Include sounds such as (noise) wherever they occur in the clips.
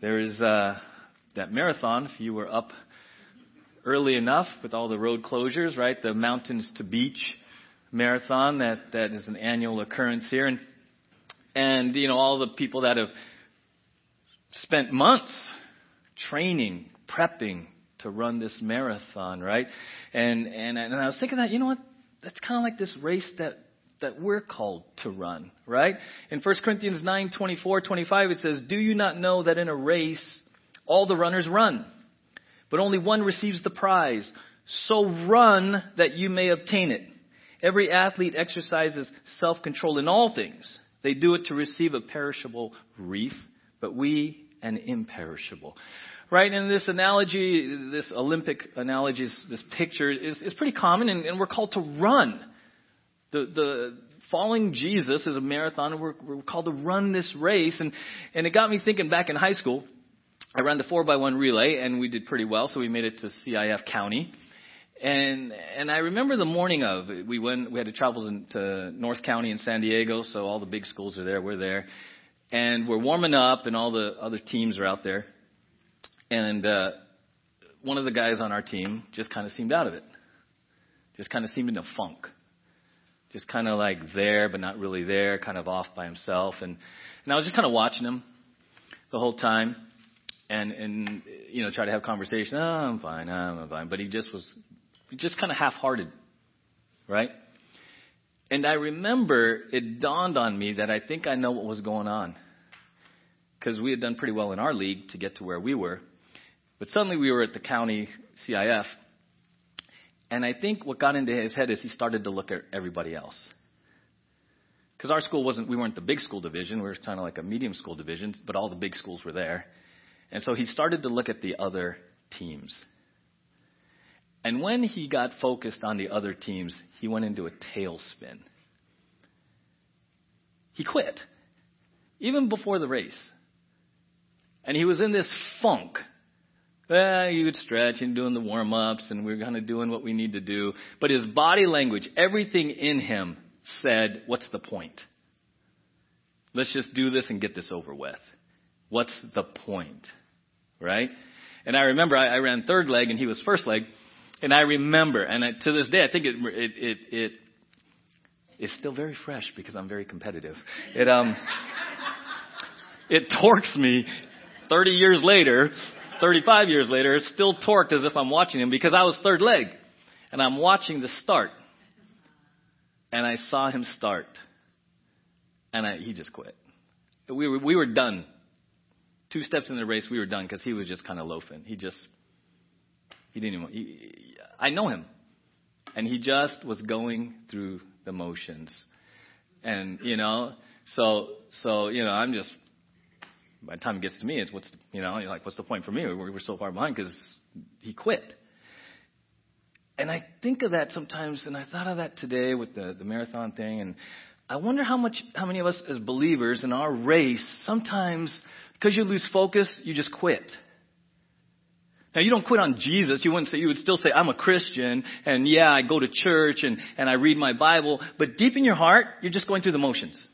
There is uh, that marathon, if you were up early enough with all the road closures, right? The Mountains to Beach marathon that, that is an annual occurrence here. And, and, you know, all the people that have spent months training, prepping to run this marathon, right? And, and, and I was thinking that, you know what? That's kind of like this race that that we're called to run, right? In 1 Corinthians 9, 24, 25, it says, Do you not know that in a race all the runners run, but only one receives the prize? So run that you may obtain it. Every athlete exercises self-control in all things. They do it to receive a perishable wreath, but we an imperishable. Right? And this analogy, this Olympic analogy, this picture is, is pretty common, and, and we're called to run. The, the following Jesus is a marathon, and we're, we're called to run this race. And, and it got me thinking back in high school. I ran the 4 by one relay, and we did pretty well, so we made it to CIF County. And and I remember the morning of we went we had to travel to North County in San Diego, so all the big schools are there. We're there, and we're warming up, and all the other teams are out there. And uh, one of the guys on our team just kind of seemed out of it, just kind of seemed in a funk just kind of like there, but not really there, kind of off by himself. And, and I was just kind of watching him the whole time and, and, you know, try to have conversation. Oh, I'm fine. Oh, I'm fine. But he just was, just kind of half-hearted, right? And I remember it dawned on me that I think I know what was going on. Because we had done pretty well in our league to get to where we were. But suddenly we were at the county CIF and I think what got into his head is he started to look at everybody else. Because our school wasn't, we weren't the big school division, we were kind of like a medium school division, but all the big schools were there. And so he started to look at the other teams. And when he got focused on the other teams, he went into a tailspin. He quit, even before the race. And he was in this funk well, he would stretch and doing the warm ups, and we are kind of doing what we need to do. But his body language, everything in him said, What's the point? Let's just do this and get this over with. What's the point? Right? And I remember I, I ran third leg and he was first leg. And I remember, and I, to this day, I think it, it, it, it is still very fresh because I'm very competitive. It, um, (laughs) it torques me 30 years later 35 years later, it's still torqued as if I'm watching him because I was third leg. And I'm watching the start. And I saw him start. And I, he just quit. We were, we were done. Two steps in the race, we were done because he was just kind of loafing. He just, he didn't even, he, I know him. And he just was going through the motions. And, you know, so, so, you know, I'm just by the time it gets to me, it's what's you know like what's the point for me? We were so far behind because he quit. And I think of that sometimes, and I thought of that today with the the marathon thing, and I wonder how much how many of us as believers in our race sometimes because you lose focus, you just quit. Now you don't quit on Jesus. You wouldn't say, you would still say, I'm a Christian and yeah, I go to church and, and I read my Bible. But deep in your heart, you're just going through the motions.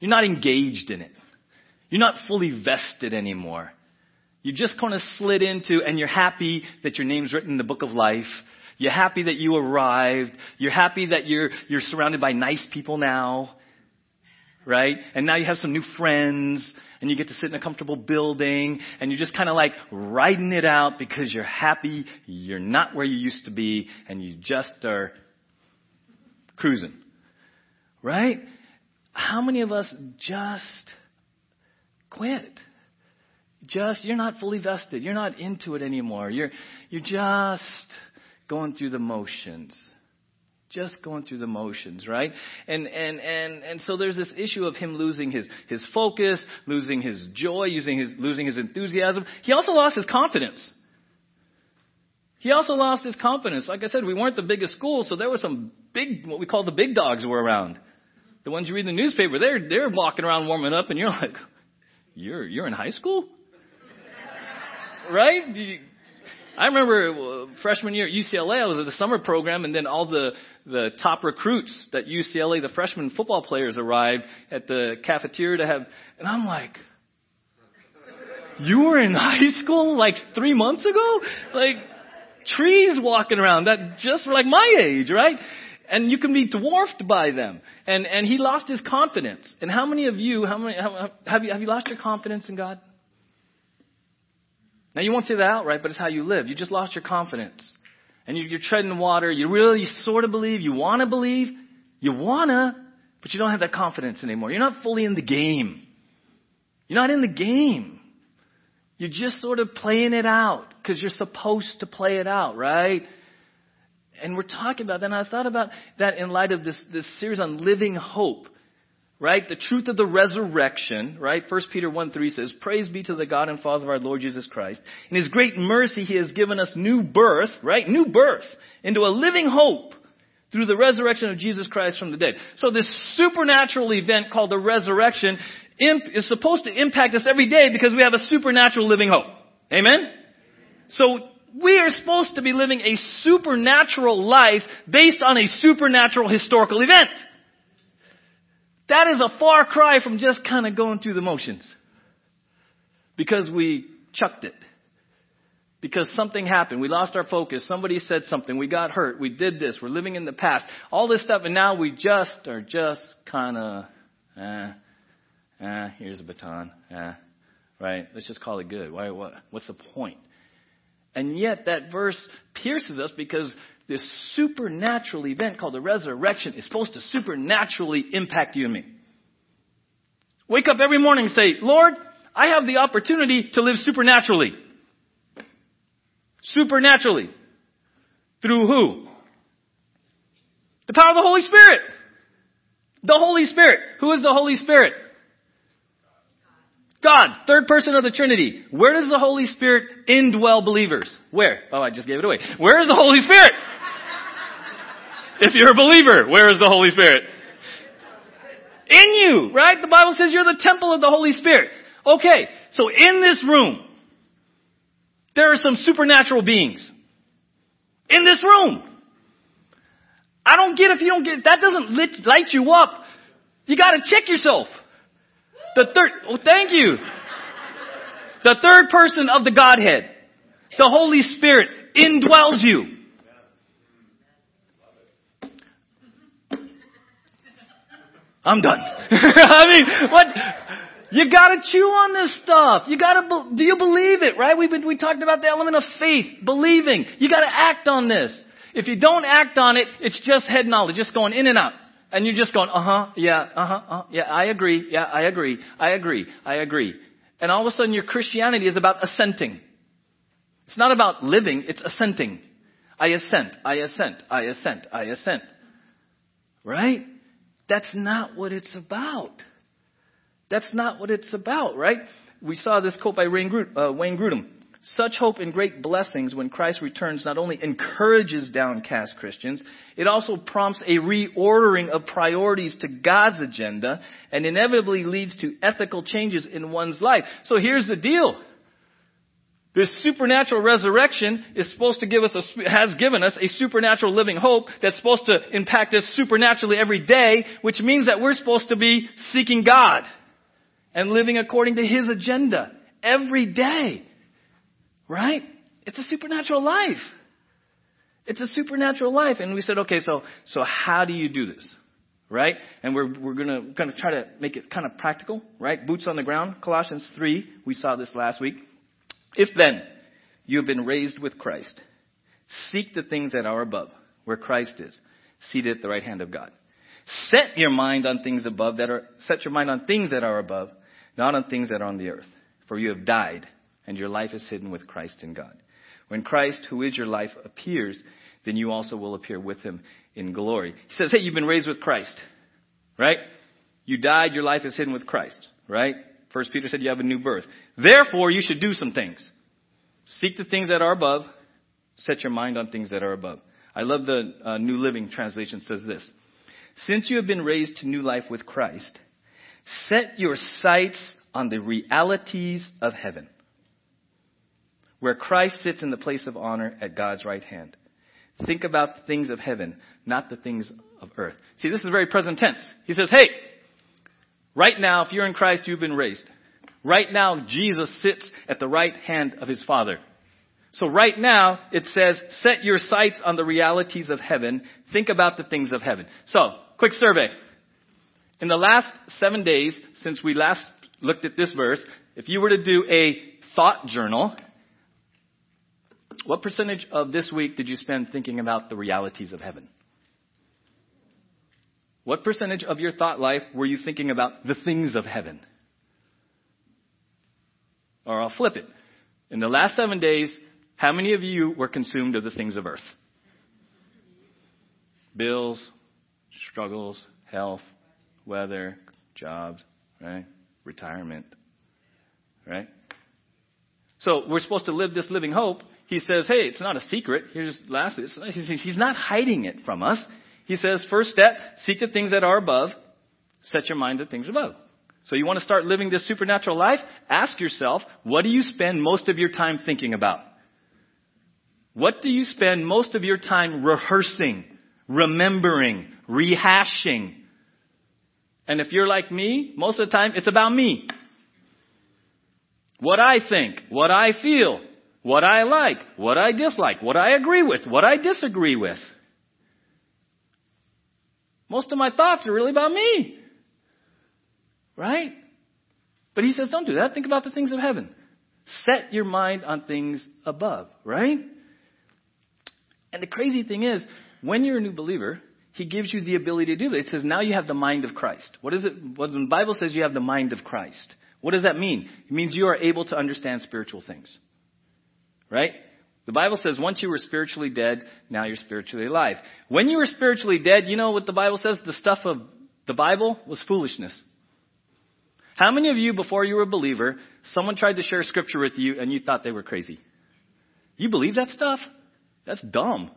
You're not engaged in it. You're not fully vested anymore. You just kind of slid into, and you're happy that your name's written in the book of life. You're happy that you arrived. You're happy that you're, you're surrounded by nice people now. Right? And now you have some new friends, and you get to sit in a comfortable building, and you're just kind of like riding it out because you're happy you're not where you used to be, and you just are cruising. Right? How many of us just quit. Just, you're not fully vested. You're not into it anymore. You're, you're just going through the motions. Just going through the motions, right? And, and, and, and so there's this issue of him losing his, his focus, losing his joy, using his, losing his enthusiasm. He also lost his confidence. He also lost his confidence. Like I said, we weren't the biggest school, so there were some big, what we call the big dogs were around. The ones you read in the newspaper, they're, they're walking around warming up, and you're like, you're you're in high school, right? I remember uh, freshman year at UCLA, I was at the summer program, and then all the the top recruits that UCLA, the freshman football players, arrived at the cafeteria to have, and I'm like, You were in (laughs) high school like three months ago? Like, trees walking around that just like my age, right? And you can be dwarfed by them. And, and he lost his confidence. And how many of you, how many, how, have you, have you lost your confidence in God? Now you won't say that outright, but it's how you live. You just lost your confidence. And you, you're treading water. You really you sort of believe. You want to believe. You want to, but you don't have that confidence anymore. You're not fully in the game. You're not in the game. You're just sort of playing it out because you're supposed to play it out, right? And we're talking about that. And I thought about that in light of this, this series on living hope, right? The truth of the resurrection, right? 1 Peter 1 3 says, Praise be to the God and Father of our Lord Jesus Christ. In His great mercy, He has given us new birth, right? New birth into a living hope through the resurrection of Jesus Christ from the dead. So this supernatural event called the resurrection is supposed to impact us every day because we have a supernatural living hope. Amen? So we are supposed to be living a supernatural life based on a supernatural historical event. That is a far cry from just kind of going through the motions. Because we chucked it. Because something happened. We lost our focus. Somebody said something. We got hurt. We did this. We're living in the past. All this stuff. And now we just are just kind of, eh, eh, here's a baton. Eh, right? Let's just call it good. Why, what, what's the point? And yet that verse pierces us because this supernatural event called the resurrection is supposed to supernaturally impact you and me. Wake up every morning and say, Lord, I have the opportunity to live supernaturally. Supernaturally. Through who? The power of the Holy Spirit. The Holy Spirit. Who is the Holy Spirit? God, third person of the Trinity. Where does the Holy Spirit indwell believers? Where? Oh, I just gave it away. Where is the Holy Spirit? if you're a believer, where is the Holy Spirit? In you, right? The Bible says you're the temple of the Holy Spirit. Okay, so in this room, there are some supernatural beings. In this room. I don't get if you don't get, that doesn't light you up. You gotta check yourself. The third, oh, thank you. The third person of the Godhead, the Holy Spirit, indwells you. I'm done. (laughs) I mean, what? You gotta chew on this stuff. You gotta, do you believe it, right? We've been, we talked about the element of faith, believing. You gotta act on this. If you don't act on it, it's just head knowledge, just going in and out. And you're just going, uh huh, yeah, uh huh, uh, yeah, I agree, yeah, I agree, I agree, I agree. And all of a sudden your Christianity is about assenting. It's not about living, it's assenting. I assent, I assent, I assent, I assent. Right? That's not what it's about. That's not what it's about, right? We saw this quote by Wayne Grudem. Such hope and great blessings when Christ returns not only encourages downcast Christians, it also prompts a reordering of priorities to God's agenda and inevitably leads to ethical changes in one's life. So here's the deal. This supernatural resurrection is supposed to give us a, has given us a supernatural living hope that's supposed to impact us supernaturally every day, which means that we're supposed to be seeking God and living according to His agenda every day. Right? It's a supernatural life. It's a supernatural life. And we said, okay, so, so how do you do this? Right? And we're, we're gonna, gonna try to make it kind of practical, right? Boots on the ground. Colossians 3, we saw this last week. If then you have been raised with Christ, seek the things that are above, where Christ is, seated at the right hand of God. Set your mind on things above that are, set your mind on things that are above, not on things that are on the earth. For you have died and your life is hidden with Christ in God. When Christ, who is your life, appears, then you also will appear with him in glory. He says, hey, you've been raised with Christ, right? You died, your life is hidden with Christ, right? First Peter said you have a new birth. Therefore, you should do some things. Seek the things that are above. Set your mind on things that are above. I love the uh, New Living Translation says this. Since you have been raised to new life with Christ, set your sights on the realities of heaven where Christ sits in the place of honor at God's right hand. Think about the things of heaven, not the things of earth. See, this is very present tense. He says, hey, right now, if you're in Christ, you've been raised. Right now, Jesus sits at the right hand of his Father. So right now, it says, set your sights on the realities of heaven. Think about the things of heaven. So, quick survey. In the last seven days, since we last looked at this verse, if you were to do a thought journal, what percentage of this week did you spend thinking about the realities of heaven? What percentage of your thought life were you thinking about the things of heaven? Or I'll flip it. In the last seven days, how many of you were consumed of the things of earth? Bills, struggles, health, weather, jobs, right? Retirement, right? So we're supposed to live this living hope. He says, hey, it's not a secret. Here's lastly, he's not hiding it from us. He says, first step, seek the things that are above. Set your mind to things above. So you want to start living this supernatural life? Ask yourself, what do you spend most of your time thinking about? What do you spend most of your time rehearsing, remembering, rehashing? And if you're like me, most of the time it's about me. What I think, what I feel, what I like, what I dislike, what I agree with, what I disagree with. Most of my thoughts are really about me. Right? But he says, don't do that. Think about the things of heaven. Set your mind on things above, right? And the crazy thing is, when you're a new believer, he gives you the ability to do that. It says, now you have the mind of Christ. What is it? When the Bible says you have the mind of Christ, what does that mean? It means you are able to understand spiritual things. Right? The Bible says once you were spiritually dead, now you're spiritually alive. When you were spiritually dead, you know what the Bible says? The stuff of the Bible was foolishness. How many of you, before you were a believer, someone tried to share scripture with you and you thought they were crazy? You believe that stuff? That's dumb.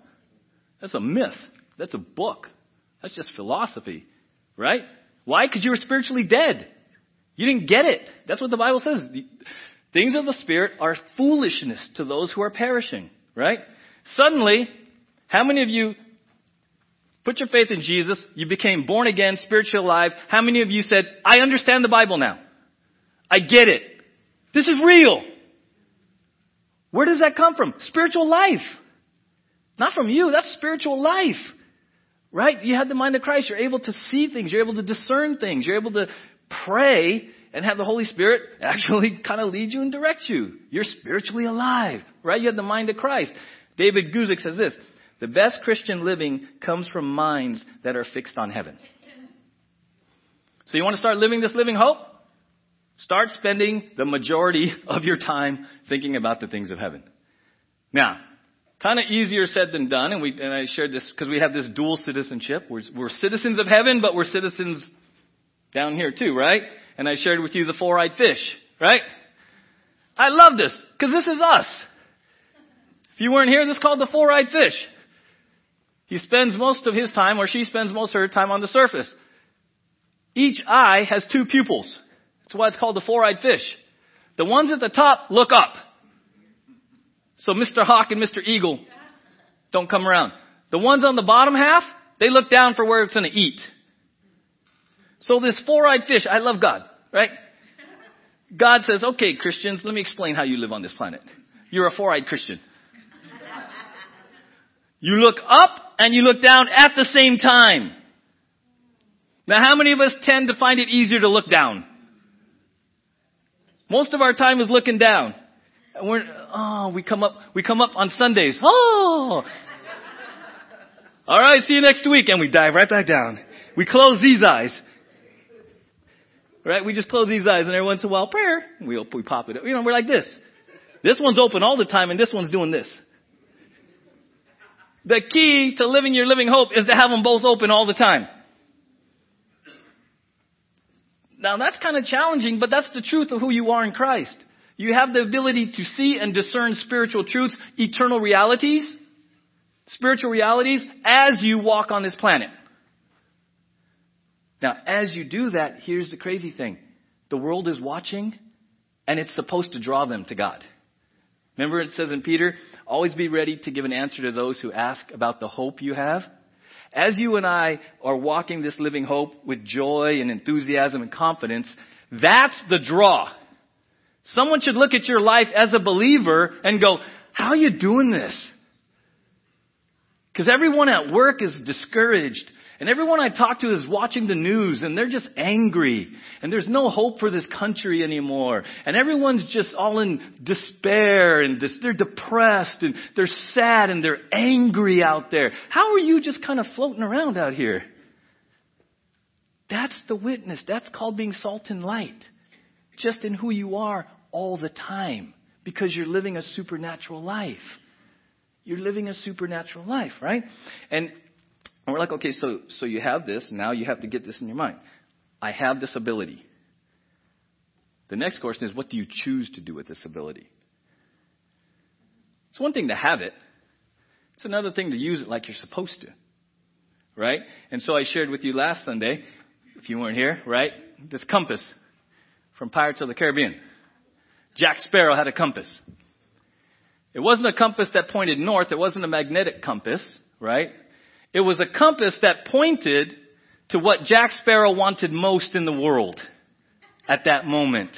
That's a myth. That's a book. That's just philosophy. Right? Why? Because you were spiritually dead. You didn't get it. That's what the Bible says. Things of the Spirit are foolishness to those who are perishing. Right? Suddenly, how many of you put your faith in Jesus? You became born again, spiritually alive. How many of you said, I understand the Bible now? I get it. This is real. Where does that come from? Spiritual life. Not from you. That's spiritual life. Right? You have the mind of Christ. You're able to see things. You're able to discern things. You're able to pray and have the Holy Spirit (laughs) actually kind of lead you and direct you. You're spiritually alive. Right? You have the mind of Christ. David Guzik says this. The best Christian living comes from minds that are fixed on heaven. So you want to start living this living hope? Start spending the majority (laughs) of your time thinking about the things of heaven. Now, Kind of easier said than done, and, we, and I shared this because we have this dual citizenship. We're, we're citizens of heaven, but we're citizens down here too, right? And I shared with you the four-eyed fish, right? I love this because this is us. If you weren't here, this is called the four-eyed fish. He spends most of his time, or she spends most of her time on the surface. Each eye has two pupils. That's why it's called the four-eyed fish. The ones at the top look up. So Mr. Hawk and Mr. Eagle don't come around. The ones on the bottom half, they look down for where it's going to eat. So this four-eyed fish, I love God, right? God says, okay, Christians, let me explain how you live on this planet. You're a four-eyed Christian. You look up and you look down at the same time. Now how many of us tend to find it easier to look down? Most of our time is looking down. And we're, oh, we come up, we come up on Sundays. Oh! All right, see you next week. And we dive right back down. We close these eyes. Right? We just close these eyes and every once in a while, prayer. We, we pop it up. You know, we're like this. This one's open all the time and this one's doing this. The key to living your living hope is to have them both open all the time. Now that's kind of challenging, but that's the truth of who you are in Christ. You have the ability to see and discern spiritual truths, eternal realities, spiritual realities as you walk on this planet. Now, as you do that, here's the crazy thing. The world is watching and it's supposed to draw them to God. Remember it says in Peter, always be ready to give an answer to those who ask about the hope you have. As you and I are walking this living hope with joy and enthusiasm and confidence, that's the draw. Someone should look at your life as a believer and go, how are you doing this? Because everyone at work is discouraged. And everyone I talk to is watching the news and they're just angry. And there's no hope for this country anymore. And everyone's just all in despair and dis- they're depressed and they're sad and they're angry out there. How are you just kind of floating around out here? That's the witness. That's called being salt and light. Just in who you are all the time. Because you're living a supernatural life. You're living a supernatural life, right? And and we're like, okay, so, so you have this. Now you have to get this in your mind. I have this ability. The next question is, what do you choose to do with this ability? It's one thing to have it. It's another thing to use it like you're supposed to. Right? And so I shared with you last Sunday, if you weren't here, right? This compass from Pirates of the Caribbean. Jack Sparrow had a compass. It wasn't a compass that pointed north. It wasn't a magnetic compass, right? It was a compass that pointed to what Jack Sparrow wanted most in the world at that moment.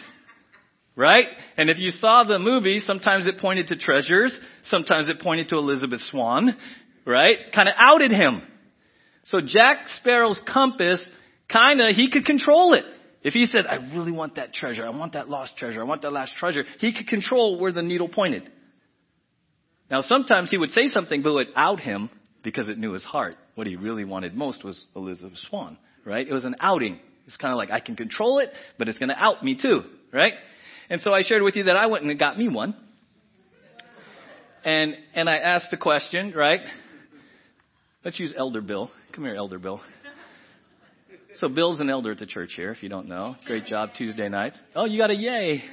Right? And if you saw the movie, sometimes it pointed to treasures, sometimes it pointed to Elizabeth Swann, right? Kind of outed him. So Jack Sparrow's compass, kind of, he could control it. If he said, I really want that treasure, I want that lost treasure, I want that last treasure, he could control where the needle pointed. Now sometimes he would say something but it would out him because it knew his heart. What he really wanted most was Elizabeth Swann, right? It was an outing. It's kind of like, I can control it, but it's going to out me too, right? And so I shared with you that I went and got me one. And, and I asked the question, right? Let's use Elder Bill. Come here, Elder Bill. So Bill's an elder at the church here, if you don't know. Great job Tuesday nights. Oh, you got a yay,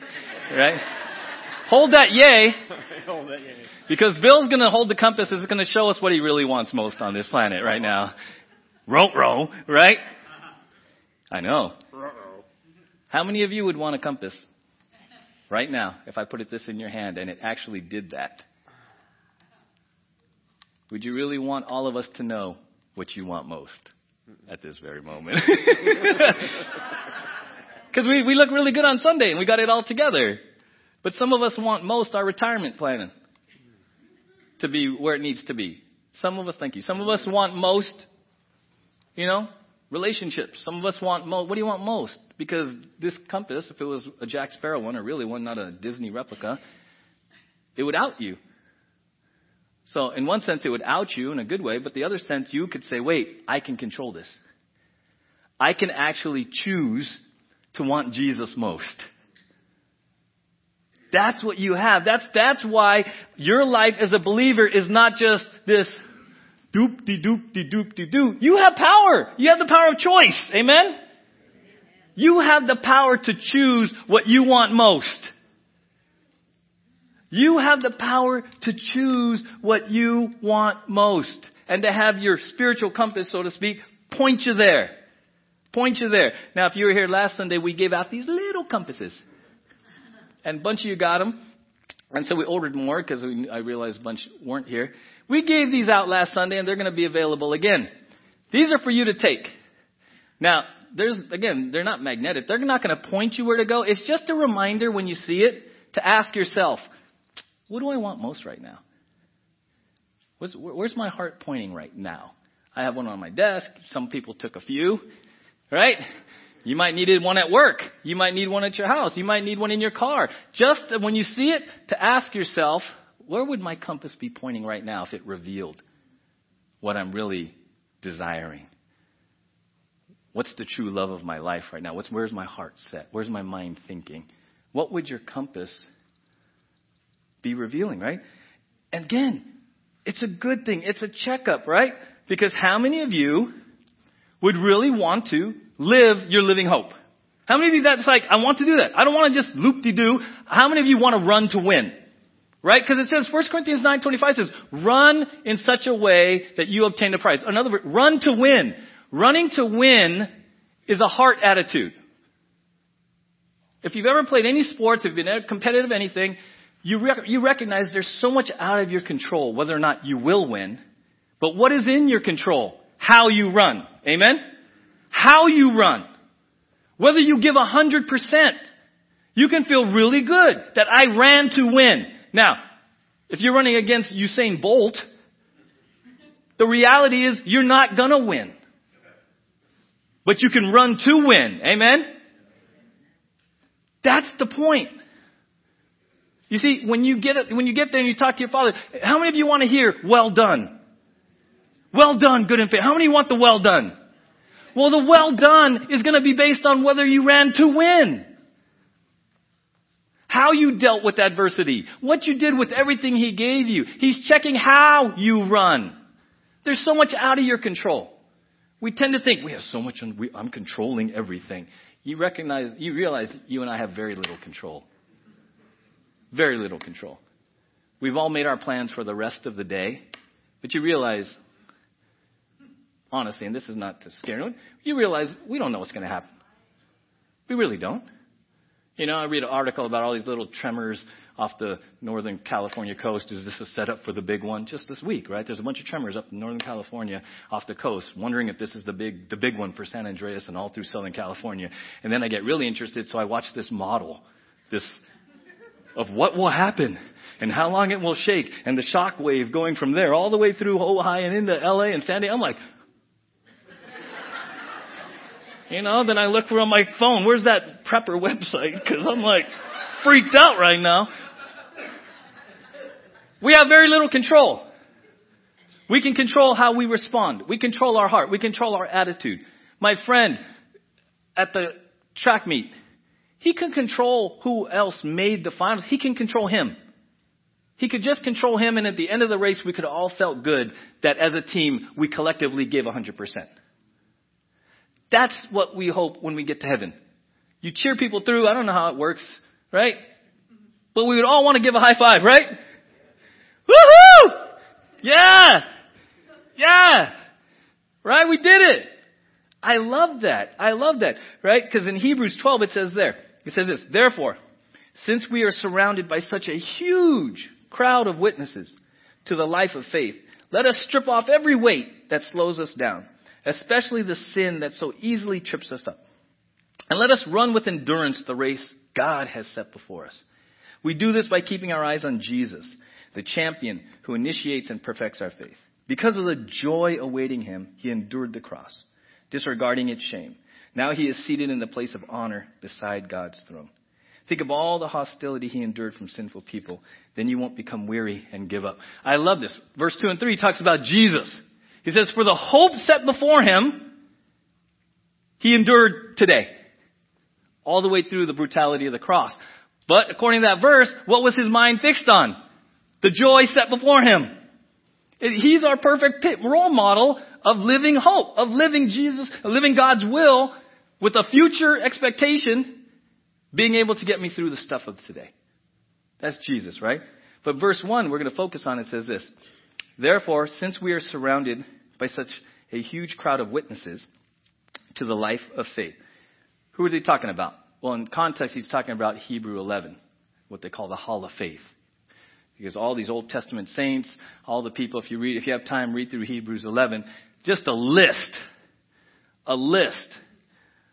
right? Hold that yay. (laughs) hold that yay. Because Bill's going to hold the compass. It's going to show us what he really wants most on this planet right now. Row, row, right? I know. How many of you would want a compass right now if I put it this in your hand and it actually did that? Would you really want all of us to know what you want most at this very moment? (laughs) (laughs) Because we, we look really good on Sunday and we got it all together. But some of us want most our retirement planning to be where it needs to be. Some of us, thank you. Some of us want most, you know, relationships. Some of us want most. What do you want most? Because this compass, if it was a Jack Sparrow one, or really one, not a Disney replica, it would out you. So in one sense, it would out you in a good way, but the other sense, you could say, wait, I can control this. I can actually choose to want Jesus most. That's what you have. That's, that's why your life as a believer is not just this doop de doop de doop de doo. You have power. You have the power of choice. Amen? You have the power to choose what you want most. You have the power to choose what you want most. And to have your spiritual compass, so to speak, point you there. Point you there. Now, if you were here last Sunday, we gave out these little compasses and a bunch of you got them. And so we ordered more because I realized a bunch weren't here. We gave these out last Sunday and they're going to be available again. These are for you to take. Now, there's, again, they're not magnetic. They're not going to point you where to go. It's just a reminder when you see it to ask yourself, what do I want most right now? Where's, where's my heart pointing right now? I have one on my desk. Some people took a few, right? You might need one at work. You might need one at your house. You might need one in your car. Just when you see it, to ask yourself, where would my compass be pointing right now if it revealed what I'm really desiring? What's the true love of my life right now? What's, where's my heart set? Where's my mind thinking? What would your compass be revealing, right? And again, it's a good thing. It's a checkup, right? Because how many of you would really want to live your living hope? How many of you that's like, I want to do that. I don't want to just loop-de-doo. How many of you want to run to win? Right? Because it says, 1 Corinthians 9.25 says, run in such a way that you obtain the prize. In other words, run to win. Running to win is a heart attitude. If you've ever played any sports, if you've been competitive anything, you, rec- you recognize there's so much out of your control whether or not you will win. But what is in your control? How you run. Amen? how you run. Whether you give a hundred percent. You can feel really good that I ran to win. Now, if you're running against Usain Bolt, the reality is you're not gonna win. But you can run to win. Amen? That's the point. You see, when you get when you get there and you talk to your father, how many of you want to hear "well done"? Well done, good and fair. How many want the well done? Well, the well done is going to be based on whether you ran to win. How you dealt with adversity. What you did with everything he gave you. He's checking how you run. There's so much out of your control. We tend to think we have so much, I'm controlling everything. You recognize, you realize you and I have very little control. Very little control. We've all made our plans for the rest of the day, but you realize, honestly, and this is not to scare anyone, you realize we don't know what's going to happen. We really don't. You know, I read an article about all these little tremors off the northern California coast. Is this a setup for the big one? Just this week, right? There's a bunch of tremors up in northern California off the coast, wondering if this is the big, the big one for San Andreas and all through southern California. And then I get really interested, so I watch this model, this of what will happen and how long it will shake and the shock wave going from there all the way through Ojai and into LA and San Diego. I'm like, you know, then I look for on my phone, where's that prepper website? Cause I'm like freaked out right now. We have very little control. We can control how we respond. We control our heart. We control our attitude. My friend at the track meet, he can control who else made the finals. He can control him. He could just control him, and at the end of the race, we could all felt good that as a team, we collectively gave 100%. That's what we hope when we get to heaven. You cheer people through. I don't know how it works, right? But we would all want to give a high five, right? Woohoo! Yeah! Yeah! Right? We did it! I love that. I love that, right? Because in Hebrews 12 it says there, it says this, therefore, since we are surrounded by such a huge crowd of witnesses to the life of faith, let us strip off every weight that slows us down, especially the sin that so easily trips us up. And let us run with endurance the race God has set before us. We do this by keeping our eyes on Jesus, the champion who initiates and perfects our faith. Because of the joy awaiting him, he endured the cross, disregarding its shame now he is seated in the place of honor beside God's throne. Think of all the hostility he endured from sinful people. Then you won't become weary and give up. I love this. Verse 2 and 3 talks about Jesus. He says, For the hope set before him, he endured today. All the way through the brutality of the cross. But according to that verse, what was his mind fixed on? The joy set before him. He's our perfect role model of living hope, of living Jesus, of living God's will with a future expectation being able to get me through the stuff of today. That's Jesus, right? But verse 1, we're going to focus on it says this. Therefore, since we are surrounded by such a huge crowd of witnesses to the life of faith, who are they talking about? Well, in context, he's talking about Hebrew 11, what they call the Hall of Faith. Because all these Old Testament saints, all the people, if you read, if you have time, read through Hebrews 11, just a list, a list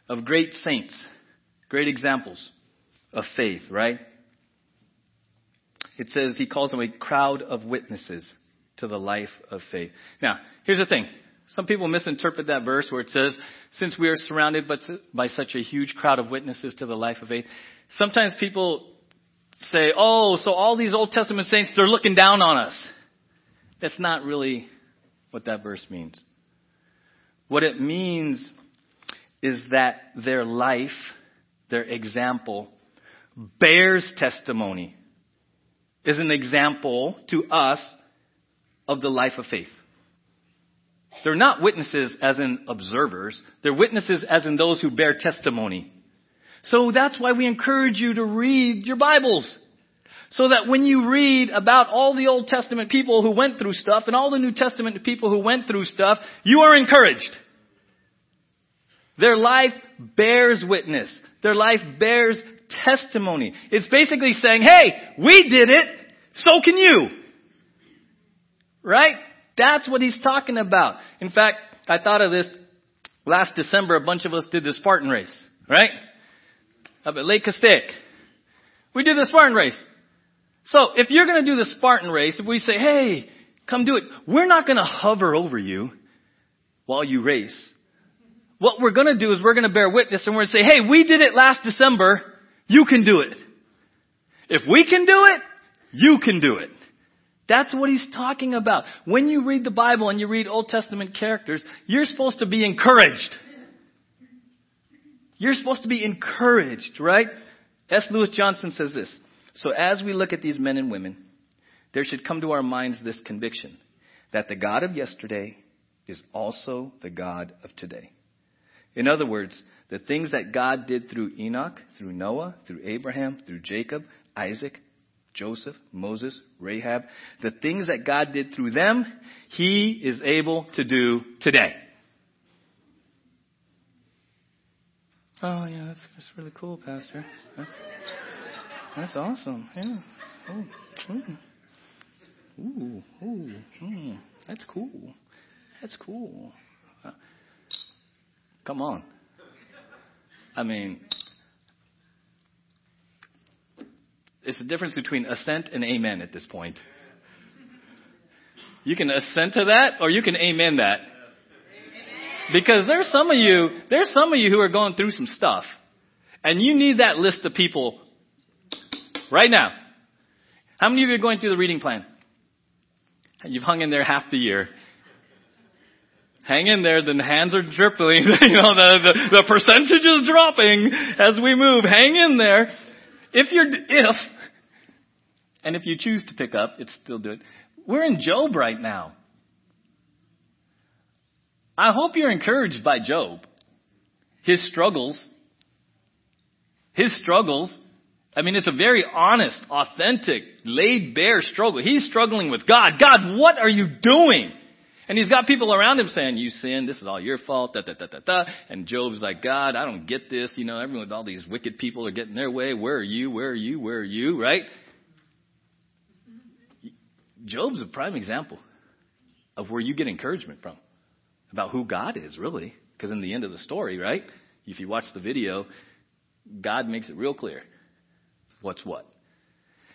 of great saints, great examples of faith, right? It says he calls them a crowd of witnesses to the life of faith. Now, here's the thing. Some people misinterpret that verse where it says, since we are surrounded by such a huge crowd of witnesses to the life of faith. Sometimes people say, oh, so all these Old Testament saints, they're looking down on us. That's not really what that verse means. What it means is that their life, their example, bears testimony, is an example to us of the life of faith. They're not witnesses as in observers, they're witnesses as in those who bear testimony. So that's why we encourage you to read your Bibles. So that when you read about all the Old Testament people who went through stuff and all the New Testament people who went through stuff, you are encouraged. Their life bears witness. Their life bears testimony. It's basically saying, hey, we did it, so can you. Right? That's what he's talking about. In fact, I thought of this last December, a bunch of us did the Spartan race, right? Up at Lake Castaic. We did the Spartan race. So if you're going to do the Spartan race, if we say, hey, come do it, we're not going to hover over you while you race. What we're going to do is we're going to bear witness and we're going to say, hey, we did it last December. You can do it. If we can do it, you can do it. That's what he's talking about. When you read the Bible and you read Old Testament characters, you're supposed to be encouraged. You're supposed to be encouraged, right? S. Lewis Johnson says this. So as we look at these men and women, there should come to our minds this conviction that the God of yesterday is also the God of today. In other words, the things that God did through Enoch, through Noah, through Abraham, through Jacob, Isaac, Joseph, Moses, Rahab, the things that God did through them, He is able to do today. Oh yeah, that's, that's really cool, Pastor. That's, that's awesome. Yeah. Oh, mm. Ooh, ooh, mm. that's cool. That's cool. Uh, come on. I mean, it's the difference between assent and amen at this point. You can assent to that or you can amen that. Because there's some of you, there's some of you who are going through some stuff. And you need that list of people right now. How many of you are going through the reading plan? You've hung in there half the year. Hang in there, the hands are dripping, (laughs) you know, the, the, the percentage is dropping as we move. Hang in there. If you're, if, and if you choose to pick up, it's still do it. We're in Job right now. I hope you're encouraged by Job. His struggles. His struggles. I mean, it's a very honest, authentic, laid bare struggle. He's struggling with God. God, what are you doing? And he's got people around him saying, you sin, this is all your fault, da, da, da, da, da. And Job's like, God, I don't get this. You know, everyone, with all these wicked people are getting their way. Where are you? Where are you? Where are you? Right? Job's a prime example of where you get encouragement from about who God is, really. Because in the end of the story, right? If you watch the video, God makes it real clear what's what.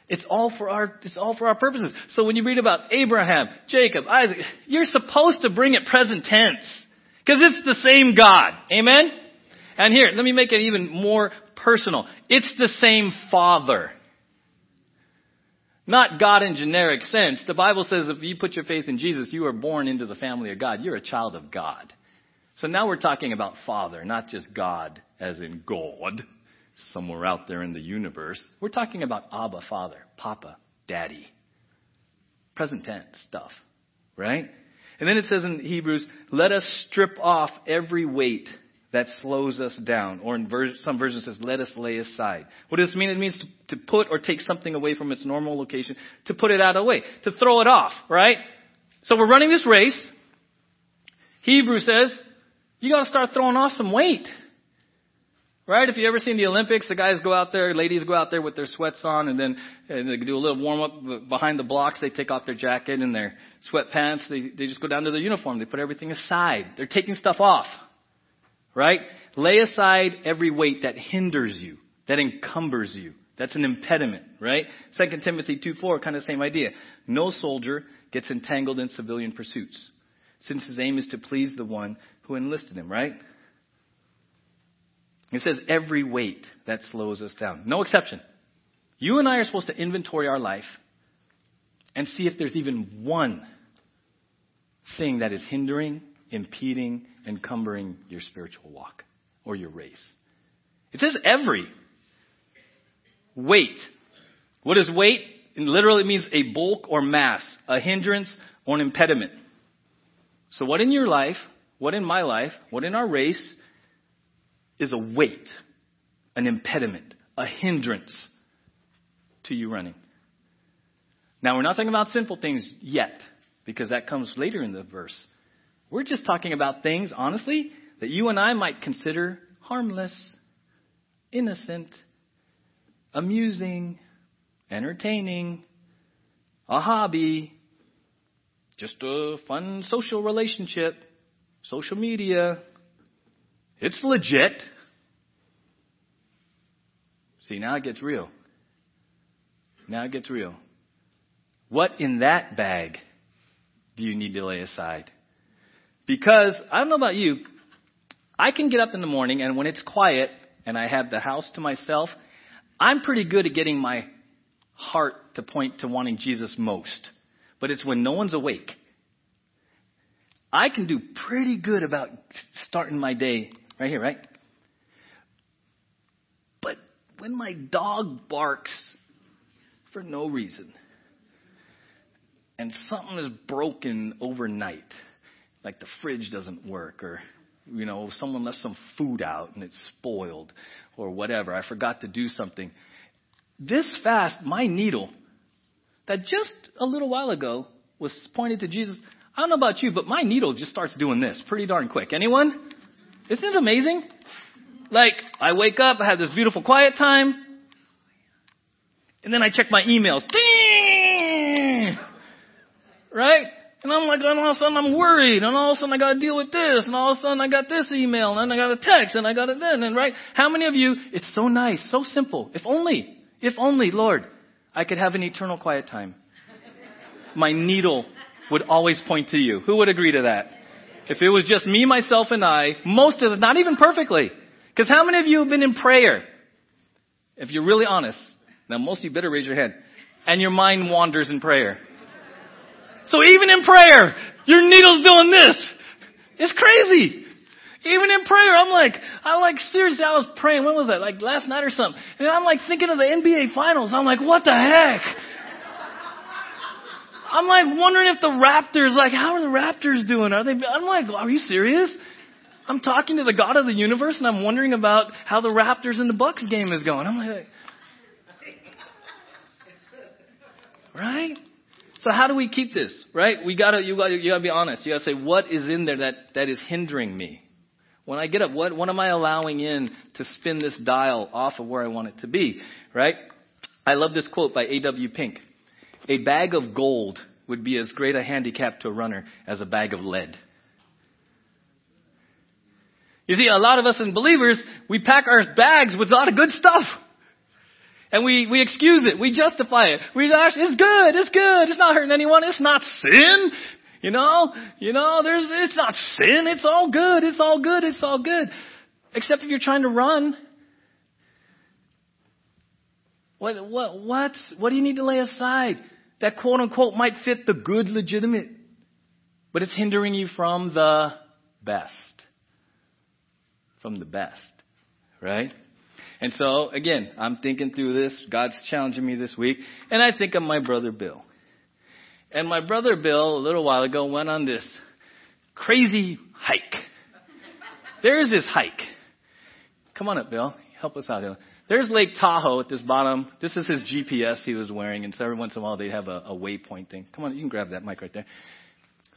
It's all for our, it's all for our purposes. So when you read about Abraham, Jacob, Isaac, you're supposed to bring it present tense. Because it's the same God. Amen? And here, let me make it even more personal. It's the same Father. Not God in generic sense. The Bible says if you put your faith in Jesus, you are born into the family of God. You're a child of God. So now we're talking about Father, not just God as in God, somewhere out there in the universe. We're talking about Abba, Father, Papa, Daddy. Present tense stuff, right? And then it says in Hebrews, let us strip off every weight that slows us down. Or in ver- some versions says, let us lay aside. What does this mean? It means to, to put or take something away from its normal location, to put it out of the way, to throw it off, right? So we're running this race. Hebrew says, you gotta start throwing off some weight. Right? If you ever seen the Olympics, the guys go out there, ladies go out there with their sweats on, and then and they do a little warm up behind the blocks. They take off their jacket and their sweatpants. They they just go down to their uniform. They put everything aside. They're taking stuff off right? Lay aside every weight that hinders you, that encumbers you. That's an impediment, right? 2 Timothy 2 4, kind of same idea. No soldier gets entangled in civilian pursuits, since his aim is to please the one who enlisted him, right? It says every weight that slows us down. No exception. You and I are supposed to inventory our life and see if there's even one thing that is hindering impeding, encumbering your spiritual walk or your race. It says every. Weight. What is weight? It literally means a bulk or mass, a hindrance or an impediment. So what in your life, what in my life, what in our race is a weight, an impediment, a hindrance to you running? Now we're not talking about simple things yet, because that comes later in the verse. We're just talking about things, honestly, that you and I might consider harmless, innocent, amusing, entertaining, a hobby, just a fun social relationship, social media. It's legit. See, now it gets real. Now it gets real. What in that bag do you need to lay aside? Because I don't know about you, I can get up in the morning and when it's quiet and I have the house to myself, I'm pretty good at getting my heart to point to wanting Jesus most. But it's when no one's awake. I can do pretty good about starting my day right here, right? But when my dog barks for no reason, and something is broken overnight, like the fridge doesn't work, or you know, someone left some food out and it's spoiled, or whatever, I forgot to do something. This fast, my needle, that just a little while ago was pointed to Jesus. I don't know about you, but my needle just starts doing this pretty darn quick. Anyone? Isn't it amazing? Like, I wake up, I have this beautiful quiet time, and then I check my emails. Ding! Right? And I'm like, and all of a sudden I'm worried, and all of a sudden I gotta deal with this, and all of a sudden I got this email, and then I got a text, and I got it then, and right? How many of you, it's so nice, so simple. If only, if only, Lord, I could have an eternal quiet time. My needle would always point to you. Who would agree to that? If it was just me, myself, and I, most of it, not even perfectly. Because how many of you have been in prayer? If you're really honest, now most of you better raise your hand, and your mind wanders in prayer. So even in prayer, your needle's doing this. It's crazy. Even in prayer, I'm like, I like seriously, I was praying. When was that? Like last night or something. And I'm like thinking of the NBA finals. I'm like, what the heck? I'm like wondering if the Raptors, like, how are the Raptors doing? Are they? I'm like, are you serious? I'm talking to the God of the universe, and I'm wondering about how the Raptors and the Bucks game is going. I'm like, right? So how do we keep this, right? We gotta, you gotta, you gotta be honest. You gotta say, what is in there that, that is hindering me? When I get up, what, what am I allowing in to spin this dial off of where I want it to be, right? I love this quote by A.W. Pink. A bag of gold would be as great a handicap to a runner as a bag of lead. You see, a lot of us as believers, we pack our bags with a lot of good stuff. And we, we excuse it. We justify it. We it's good. It's good. It's not hurting anyone. It's not sin. You know, you know, there's, it's not sin. It's all good. It's all good. It's all good. Except if you're trying to run. What, what, what, what do you need to lay aside? That quote unquote might fit the good, legitimate, but it's hindering you from the best. From the best. Right? And so, again, I'm thinking through this. God's challenging me this week. And I think of my brother Bill. And my brother Bill, a little while ago, went on this crazy hike. There's this hike. Come on up, Bill. Help us out here. There's Lake Tahoe at this bottom. This is his GPS he was wearing, and so every once in a while they have a, a waypoint thing. Come on, you can grab that mic right there.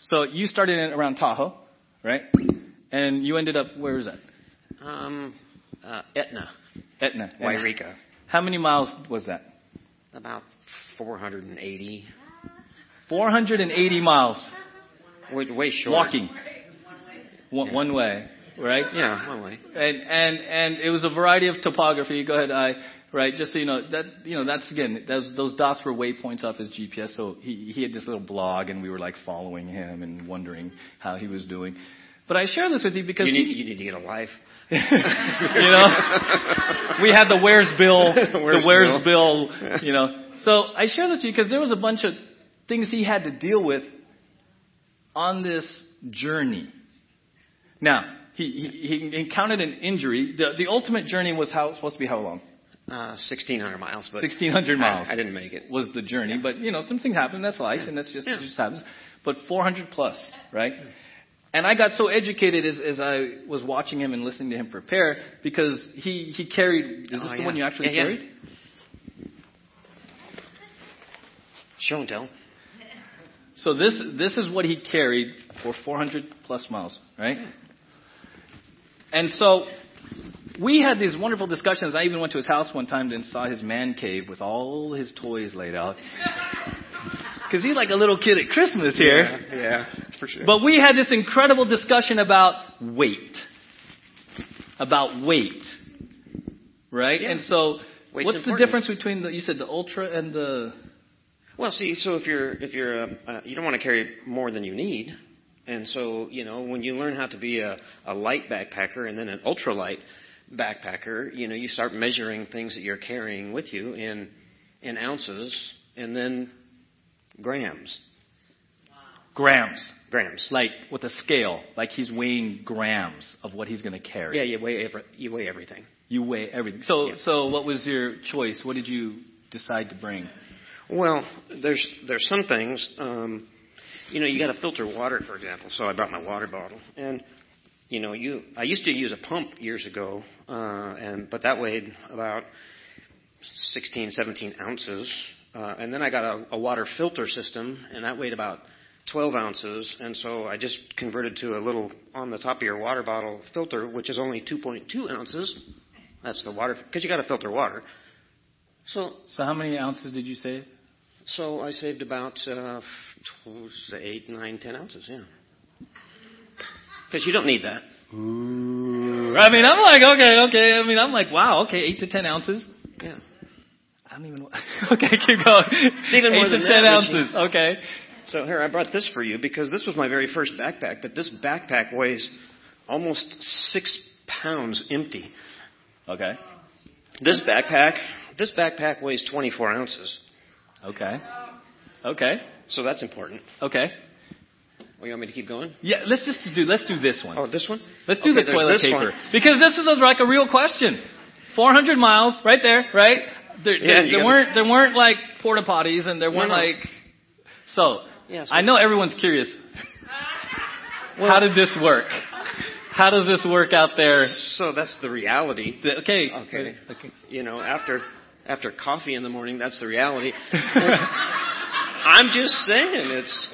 So you started in around Tahoe, right? And you ended up where is that? Um, uh, Etna, Etna. Yreka. How many miles was that? About 480. 480 miles Way, way short. walking. One, one way, right? Yeah, one way. And and and it was a variety of topography. Go ahead, I right. Just so you know that you know that's again those those dots were waypoints off his GPS. So he he had this little blog, and we were like following him and wondering how he was doing. But I share this with you because You need, you need to get a life. (laughs) you know, we had the where's Bill, Where's (laughs) the where's Bill, (laughs) you know. So I share this with you because there was a bunch of things he had to deal with on this journey. Now, he, he, he encountered an injury. The, the ultimate journey was how supposed to be how long? Uh, 1,600 miles, but 1,600 miles. I, I didn't make it. Was the journey, but you know something happened. That's life, and that's just Yeah. it just happens. But 400 plus, right? And I got so educated as, as I was watching him and listening to him prepare because he, he carried. Is this Oh, the yeah. one you actually Yeah, yeah. carried? Show and tell. So this this is what he carried for 400 plus miles, right? And so we had these wonderful discussions. I even went to his house one time and saw his man cave with all his toys laid out. Because he's like a little kid at Christmas here. Yeah, yeah, for sure. But we had this incredible discussion about weight. About weight. Right? Yeah. And so Weight's What's the difference between the you said the ultra and the Well, see, so if you're if you're uh, uh, you don't want to carry more than you need, and so you know when you learn how to be a, a light backpacker and then an ultralight backpacker, you know you start measuring things that you're carrying with you in in ounces and then grams, grams? grams. Like with a scale, like he's weighing grams of what he's going to carry. Yeah, you weigh every, you weigh everything. You weigh everything. So Yeah. so what was your choice? What did you decide to bring? Well, there's there's some things. Um, you know, you got to filter water, for example. So I brought my water bottle, and you know, you I used to use a pump years ago, uh, and but that weighed about 16, 17 ounces, uh, and then I got a, a water filter system, and that weighed about 12 ounces, and so I just converted to a little on the top of your water bottle filter, which is only 2.2 ounces. That's the water because you got to filter water. So So how many ounces did you save? so I saved about uh, eight, nine, ten ounces. Yeah, because you don't need that. Ooh. I mean, I'm like, okay, okay. I mean, I'm like, wow, okay, eight to ten ounces. Yeah. I don't even. (laughs) Okay, keep going. Even more eight than to ten that, ounces. Okay. So here I brought this for you because this was my very first backpack. But this backpack weighs almost six pounds empty. Okay. This backpack, this backpack weighs 24 ounces. Okay. Okay. So that's important. Okay. Well, you want me to keep going? Yeah, let's just do let's do this one. Oh, this one. Let's do Okay, the toilet paper one. because this is like a real question. 400 miles, right there, right? There, Yeah, there, there weren't there weren't like porta potties and there weren't no. like. So, Yeah, so- I know everyone's curious. How did this work? How does this work out there? So that's the reality. Okay. Okay. Okay. You know, after after coffee in the morning, that's the reality. (laughs) I'm just saying it's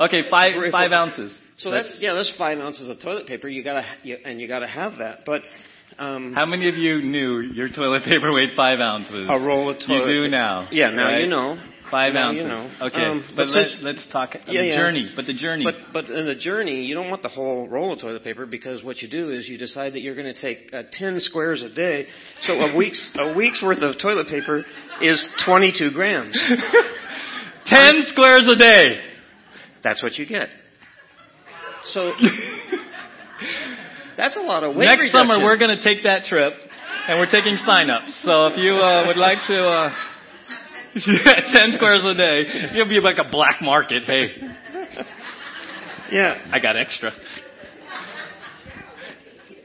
Okay. Five five ounces. So that's yeah, that's five ounces of toilet paper. You gotta you, and you gotta have that. But um, How many of you knew your toilet paper weighed five ounces? a roll of toilet. You do now. Yeah, now right? you know. Five Now ounces. you know. Okay. Um, but but let, since- let's talk Yeah, the yeah. journey. But the journey. But but in the journey, you don't want the whole roll of toilet paper because what you do is you decide that you're going to take uh, ten squares a day. So a week's a week's worth of toilet paper is 22 grams. (laughs) Ten squares a day. That's what you get. So (laughs) that's a lot of weight Next reduction. summer we're going to take that trip, and we're taking sign-ups. So if you uh, would like to, uh, (laughs) ten squares a day, you'll be like a black market. Hey, Yeah. I got extra.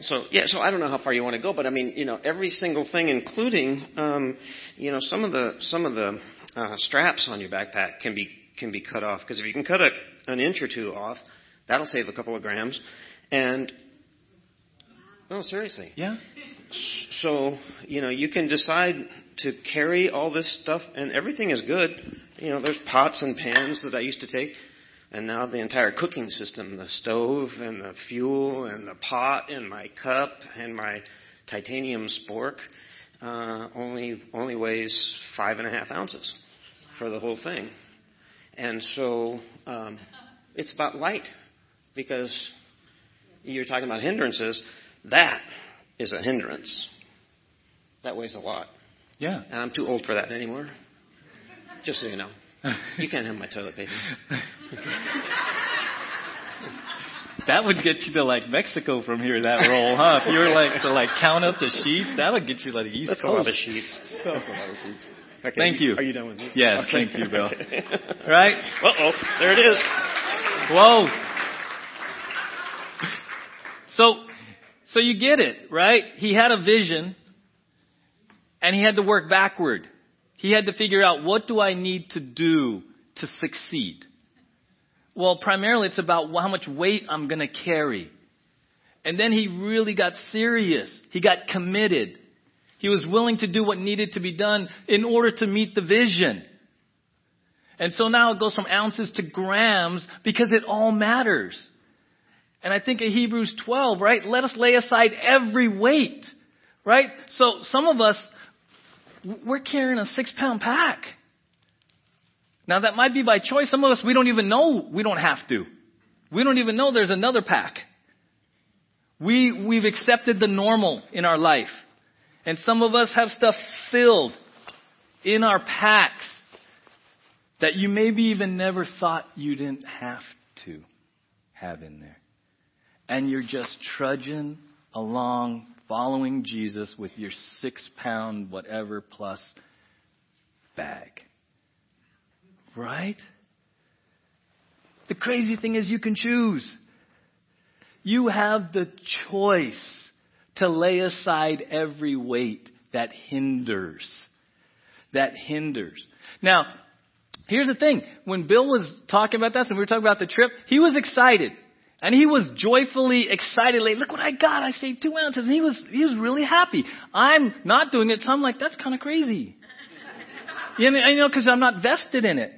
So yeah, so I don't know how far you want to go, but I mean, you know, every single thing, including, um, you know, some of the some of the uh, straps on your backpack can be can be cut off because if you can cut a, an inch or two off, that'll save a couple of grams. And no, seriously. Yeah. So you know, you can decide to carry all this stuff, and everything is good. You know, there's pots and pans that I used to take. And now the entire cooking system, the stove and the fuel and the pot and my cup and my titanium spork, uh, only only weighs five and a half ounces for the whole thing. And so um, it's about light because you're talking about hindrances. That is a hindrance. That weighs a lot. Yeah. And I'm too old for that anymore. Just so you know. You can't have my toilet paper. (laughs) That would get you to like Mexico from here. That roll, huh? If you were like to like count up the sheets, that would get you like East That's a lot of sheets. That's a lot of sheets. Okay, Thank you. Are you done with me? Yes, Okay. thank you, Bill. (laughs) Right? Uh oh, there it is. Whoa. So, so you get it, right? He had a vision and he had to work backward. He had to figure out what do I need to do to succeed? Well, primarily it's about how much weight I'm going to carry. And then he really got serious. He got committed. He was willing to do what needed to be done in order to meet the vision. And so now it goes from ounces to grams because it all matters. And I think in Hebrews 12, right? Let us lay aside every weight, right? So some of us, we're carrying a six pound pack. Now that might be by choice. Some of us, we don't even know we don't have to. We don't even know there's another pack. We, we've accepted the normal in our life. And some of us have stuff filled in our packs that you maybe even never thought you didn't have to have in there. And you're just trudging along, following Jesus with your six pound, whatever plus bag. Right? The crazy thing is, you can choose. You have the choice to lay aside every weight that hinders. That hinders. Now, here's the thing. When Bill was talking about this and we were talking about the trip, he was excited. And he was joyfully excited, like, look what I got. I saved two ounces. And he was, he was really happy. I'm not doing it, so I'm like, that's kind of crazy. (laughs) you know, you know, cause I'm not vested in it.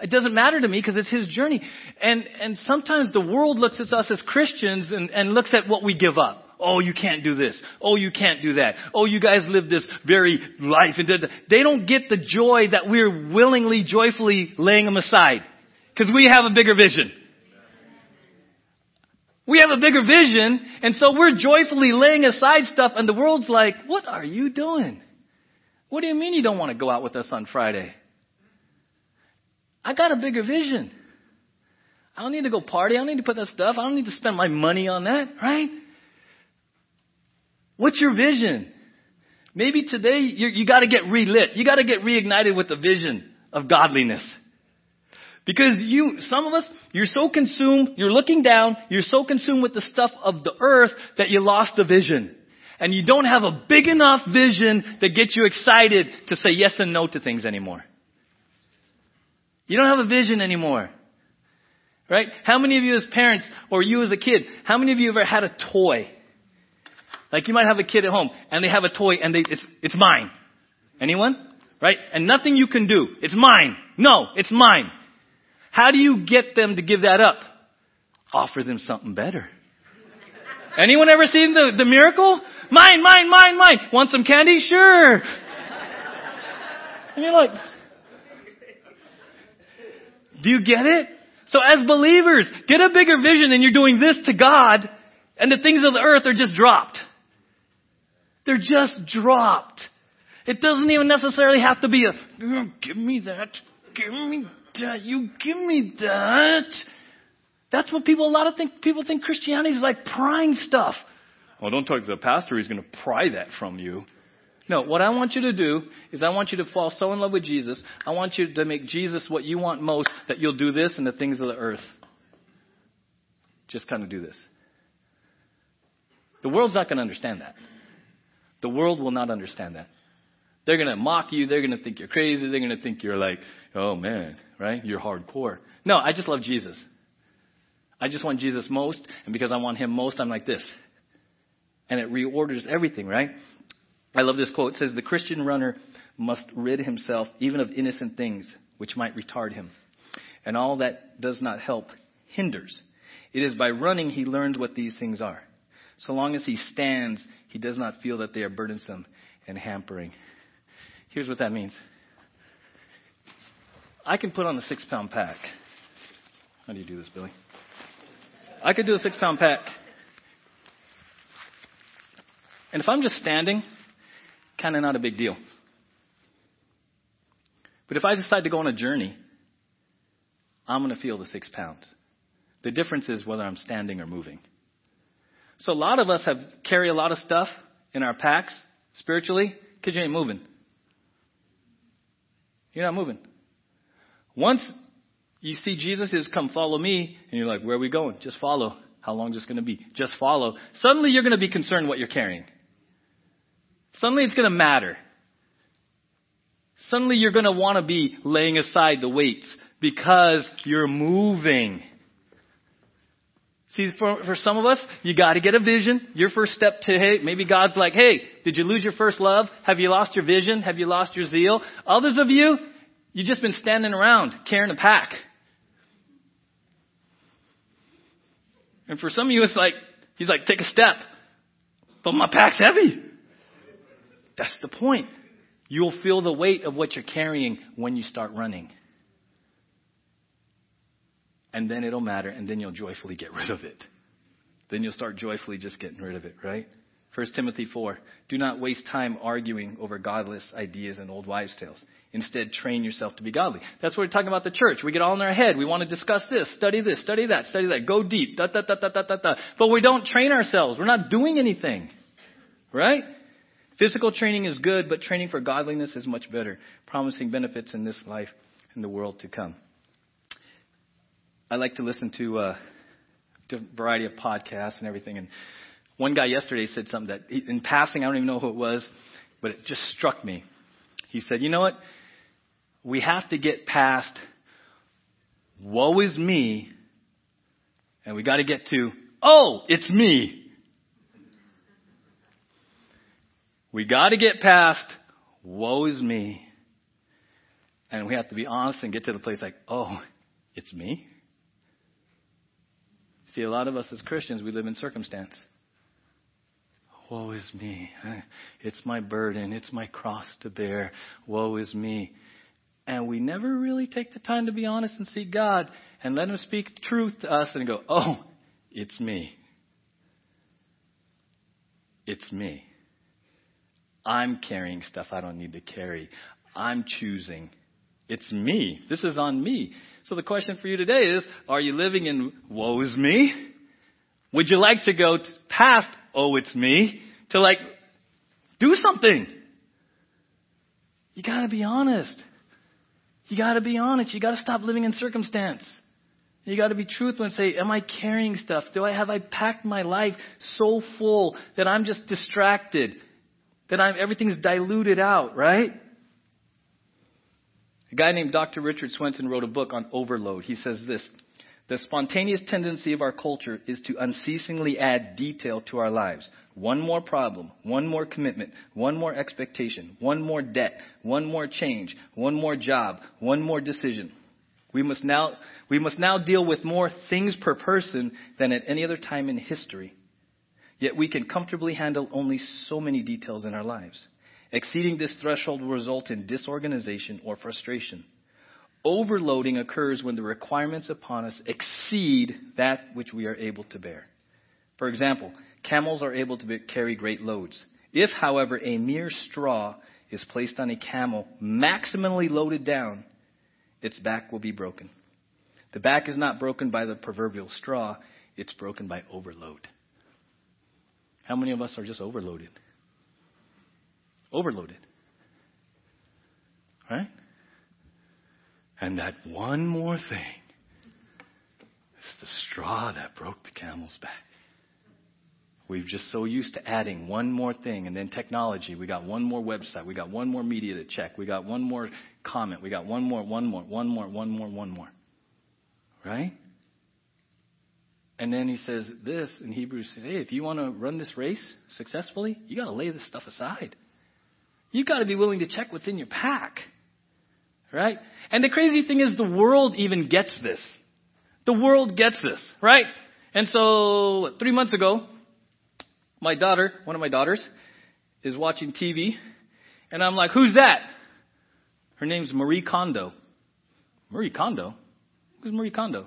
It doesn't matter to me because it's his journey. And, and sometimes the world looks at us as Christians and, and looks at what we give up. Oh, you can't do this. Oh, you can't do that. Oh, you guys live this very life. And they don't get the joy that we're willingly, joyfully laying them aside. Because we have a bigger vision. We have a bigger vision, and so we're joyfully laying aside stuff, and the world's like, what are you doing? What do you mean you don't want to go out with us on Friday? I got a bigger vision. I don't need to go party. I don't need to put that stuff. I don't need to spend my money on that, right? What's your vision? Maybe today you, you got to get relit. You got to get reignited with the vision of godliness. Because you, some of us, you're so consumed, you're looking down, you're so consumed with the stuff of the earth that you lost the vision. And you don't have a big enough vision that gets you excited to say yes and no to things anymore. You don't have a vision anymore. Right? How many of you as parents, or you as a kid, how many of you ever had a toy? Like you might have a kid at home, and they have a toy, and they, it's, it's mine. Anyone? Right? And nothing you can do. It's mine. No, it's mine. How do you get them to give that up? Offer them something better. Anyone ever seen the, the miracle? Mine, mine, mine, mine. Want some candy? Sure. And you're like, do you get it? So as believers, get a bigger vision and you're doing this to God and the things of the earth are just dropped. They're just dropped. It doesn't even necessarily have to be a, give me that, give me that. You give me that. That's what people, a lot of think, people think Christianity is like prying stuff. Well, don't talk to the pastor. He's going to pry that from you. No, what I want you to do is I want you to fall so in love with Jesus. I want you to make Jesus what you want most that you'll do this and the things of the earth. Just kind of do this. The world's not going to understand that. The world will not understand that. They're going to mock you. They're going to think you're crazy. They're going to think you're like, oh man, right? You're hardcore. No, I just love Jesus. I just want Jesus most, and because I want him most, I'm like this. And it reorders everything, right? I love this quote. It says, The Christian runner must rid himself even of innocent things which might retard him. And all that does not help hinders. It is by running he learns what these things are. So long as he stands, he does not feel that they are burdensome and hampering. Here's what that means I can put on a six pound pack. How do you do this, Billy? I could do a six pound pack. And if I'm just standing, kind of not a big deal. But if I decide to go on a journey, I'm going to feel the six pounds. The difference is whether I'm standing or moving. So a lot of us have carry a lot of stuff in our packs spiritually because you ain't moving. You're not moving. Once you see Jesus is come follow me, and you're like, where are we going? Just follow. How long is this going to be? Just follow. Suddenly you're going to be concerned what you're carrying. Suddenly it's going to matter. Suddenly you're going to want to be laying aside the weights because you're moving. See, for, for some of us, you got to get a vision. Your first step to, hey, maybe God's like, hey, did you lose your first love? Have you lost your vision? Have you lost your zeal? Others of you, You've just been standing around carrying a pack. And for some of you, it's like, he's like, take a step. But my pack's heavy. That's the point. You'll feel the weight of what you're carrying when you start running. And then it'll matter, and then you'll joyfully get rid of it. Then you'll start joyfully just getting rid of it, right? 1 Timothy 4. Do not waste time arguing over godless ideas and old wives' tales. Instead, train yourself to be godly. That's what we're talking about the church. We get all in our head. We want to discuss this, study this, study that, study that, go deep, da, da, da, da, da, da, da. But we don't train ourselves. We're not doing anything. Right? Physical training is good, but training for godliness is much better, promising benefits in this life and the world to come. I like to listen to uh, a variety of podcasts and everything, and one guy yesterday said something that, in passing, I don't even know who it was, but it just struck me. He said, You know what? We have to get past, woe is me, and we got to get to, oh, it's me. We got to get past, woe is me, and we have to be honest and get to the place like, oh, it's me. See, a lot of us as Christians, we live in circumstance. Woe is me. It's my burden. It's my cross to bear. Woe is me. And we never really take the time to be honest and seek God and let Him speak truth to us and go, oh, it's me. It's me. I'm carrying stuff I don't need to carry. I'm choosing. It's me. This is on me. So the question for you today is, are you living in woe is me? Would you like to go past oh, it's me, to like, do something. You gotta be honest. You gotta be honest. You gotta stop living in circumstance. You gotta be truthful and say, am I carrying stuff? Do I, have I packed my life so full that I'm just distracted? That I'm, everything's diluted out, right? A guy named Dr. Richard Swenson wrote a book on overload. He says this, the spontaneous tendency of our culture is to unceasingly add detail to our lives. One more problem, one more commitment, one more expectation, one more debt, one more change, one more job, one more decision. We must now, we must now deal with more things per person than at any other time in history. Yet we can comfortably handle only so many details in our lives. Exceeding this threshold will result in disorganization or frustration. Overloading occurs when the requirements upon us exceed that which we are able to bear. For example, camels are able to carry great loads. If, however, a mere straw is placed on a camel maximally loaded down, its back will be broken. The back is not broken by the proverbial straw, it's broken by overload. How many of us are just overloaded? Overloaded. Right? And that one more thing is the straw that broke the camel's back. We've just so used to adding one more thing and then technology. We got one more website. We got one more media to check. We got one more comment. We got one more, one more, one more, one more, one more. Right? And then he says this in Hebrews Hey, if you want to run this race successfully, you got to lay this stuff aside. You got to be willing to check what's in your pack. Right? And the crazy thing is the world even gets this. The world gets this, right? And so, three months ago, my daughter, one of my daughters, is watching TV, and I'm like, who's that? Her name's Marie Kondo. Marie Kondo? Who's Marie Kondo?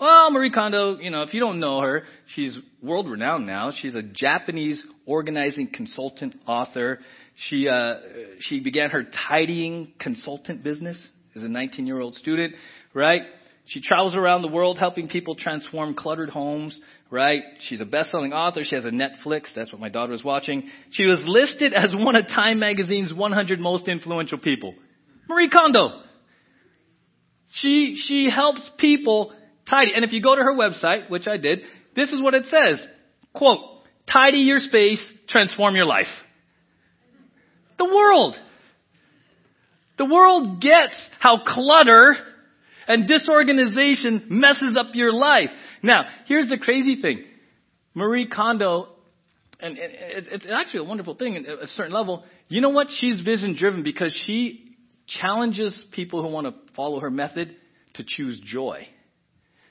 Well, Marie Kondo, you know, if you don't know her, she's world renowned now. She's a Japanese organizing consultant, author. She uh, she began her tidying consultant business as a 19 year old student, right? She travels around the world helping people transform cluttered homes, right? She's a best-selling author. She has a Netflix. That's what my daughter was watching. She was listed as one of Time Magazine's 100 most influential people. Marie Kondo. She, she helps people tidy. And if you go to her website, which I did, this is what it says. Quote, tidy your space, transform your life. The world. The world gets how clutter and disorganization messes up your life. Now, here's the crazy thing. Marie Kondo, and it's actually a wonderful thing at a certain level. You know what? She's vision driven because she challenges people who want to follow her method to choose joy.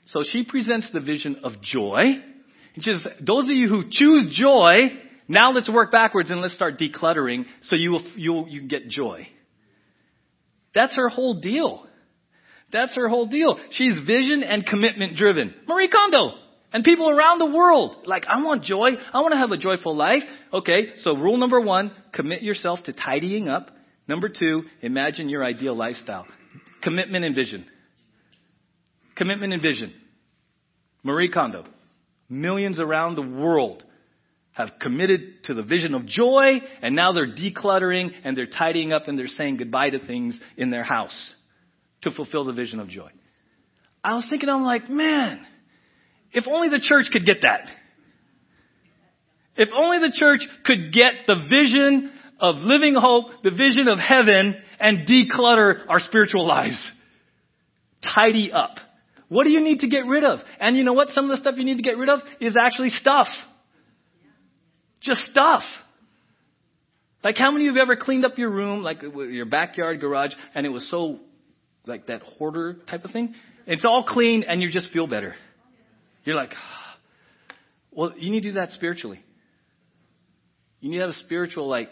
So she presents the vision of joy. And she says, those of you who choose joy, now let's work backwards and let's start decluttering so you will, you'll, you get joy. That's her whole deal. That's her whole deal. She's vision and commitment driven. Marie Kondo. And people around the world, like, I want joy. I want to have a joyful life. Okay, so rule number one, commit yourself to tidying up. Number two, imagine your ideal lifestyle. Commitment and vision. Commitment and vision. Marie Kondo. Millions around the world have committed to the vision of joy, and now they're decluttering and they're tidying up and they're saying goodbye to things in their house to fulfill the vision of joy. I was thinking, I'm like, man, if only the church could get that. If only the church could get the vision of living hope, the vision of heaven, and declutter our spiritual lives. Tidy up. What do you need to get rid of? And you know what? Some of the stuff you need to get rid of is actually stuff. Just stuff. Like how many of you have ever cleaned up your room, like your backyard garage, and it was so, like that hoarder type of thing? It's all clean and you just feel better. You're like, (sighs) well, you need to do that spiritually. You need to have a spiritual, like,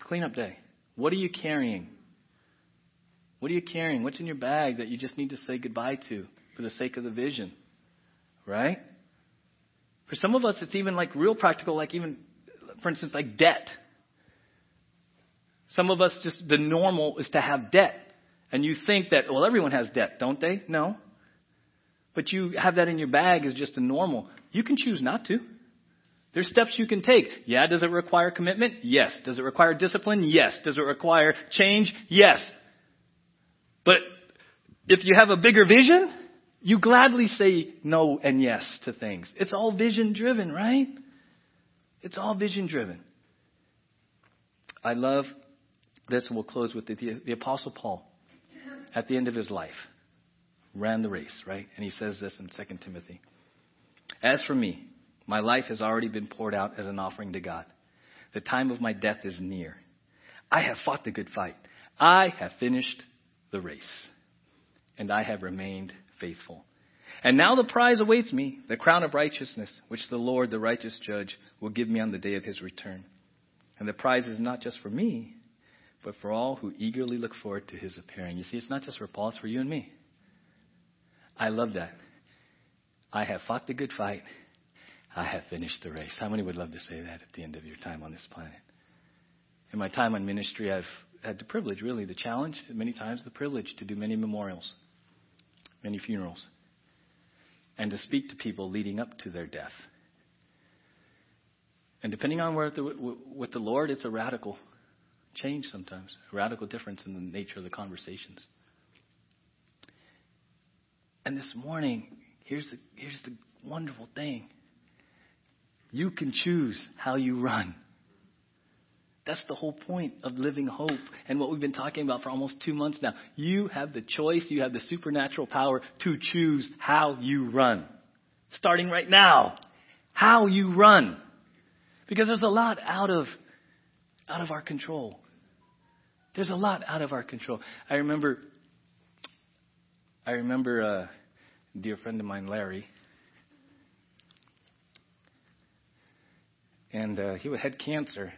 cleanup day. What are you carrying? What are you carrying? What's in your bag that you just need to say goodbye to for the sake of the vision? Right? For some of us, it's even like real practical, like even, for instance, like debt. Some of us just, the normal is to have debt. And you think that, well, everyone has debt, don't they? No. But you have that in your bag as just a normal. You can choose not to. There's steps you can take. Yeah, does it require commitment? Yes. Does it require discipline? Yes. Does it require change? Yes. But if you have a bigger vision, you gladly say no and yes to things. It's all vision driven, right? It's all vision driven. I love this, and we'll close with it. The, the Apostle Paul, at the end of his life, ran the race, right? And he says this in 2 Timothy. As for me, my life has already been poured out as an offering to God. The time of my death is near. I have fought the good fight. I have finished the race. And I have remained faithful. And now the prize awaits me, the crown of righteousness, which the Lord, the righteous judge, will give me on the day of his return. And the prize is not just for me, but for all who eagerly look forward to his appearing. You see, it's not just for Paul, it's for you and me. I love that. I have fought the good fight. I have finished the race. How many would love to say that at the end of your time on this planet? In my time on ministry, I've had the privilege, really, the challenge, many times the privilege to do many memorials, many funerals, and to speak to people leading up to their death. And depending on where the, with the Lord, it's a radical change sometimes, a radical difference in the nature of the conversations. And this morning, here's the, here's the wonderful thing. You can choose how you run. That's the whole point of living hope and what we've been talking about for almost two months now. You have the choice, you have the supernatural power to choose how you run. Starting right now. How you run. Because there's a lot out of, out of our control. There's a lot out of our control. I remember I remember a dear friend of mine, Larry, and uh, he had cancer.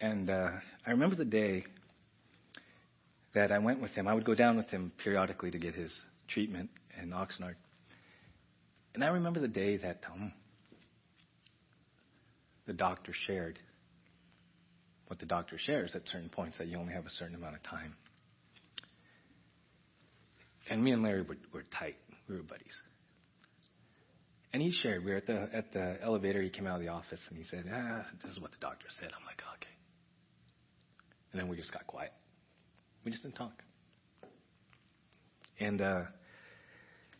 And uh, I remember the day that I went with him. I would go down with him periodically to get his treatment in Oxnard. And I remember the day that um, the doctor shared what the doctor shares at certain points that you only have a certain amount of time. And me and Larry were, were tight. We were buddies. And he shared, we were at the, at the elevator. He came out of the office and he said, ah, this is what the doctor said. I'm like, okay. And then we just got quiet. We just didn't talk. And uh,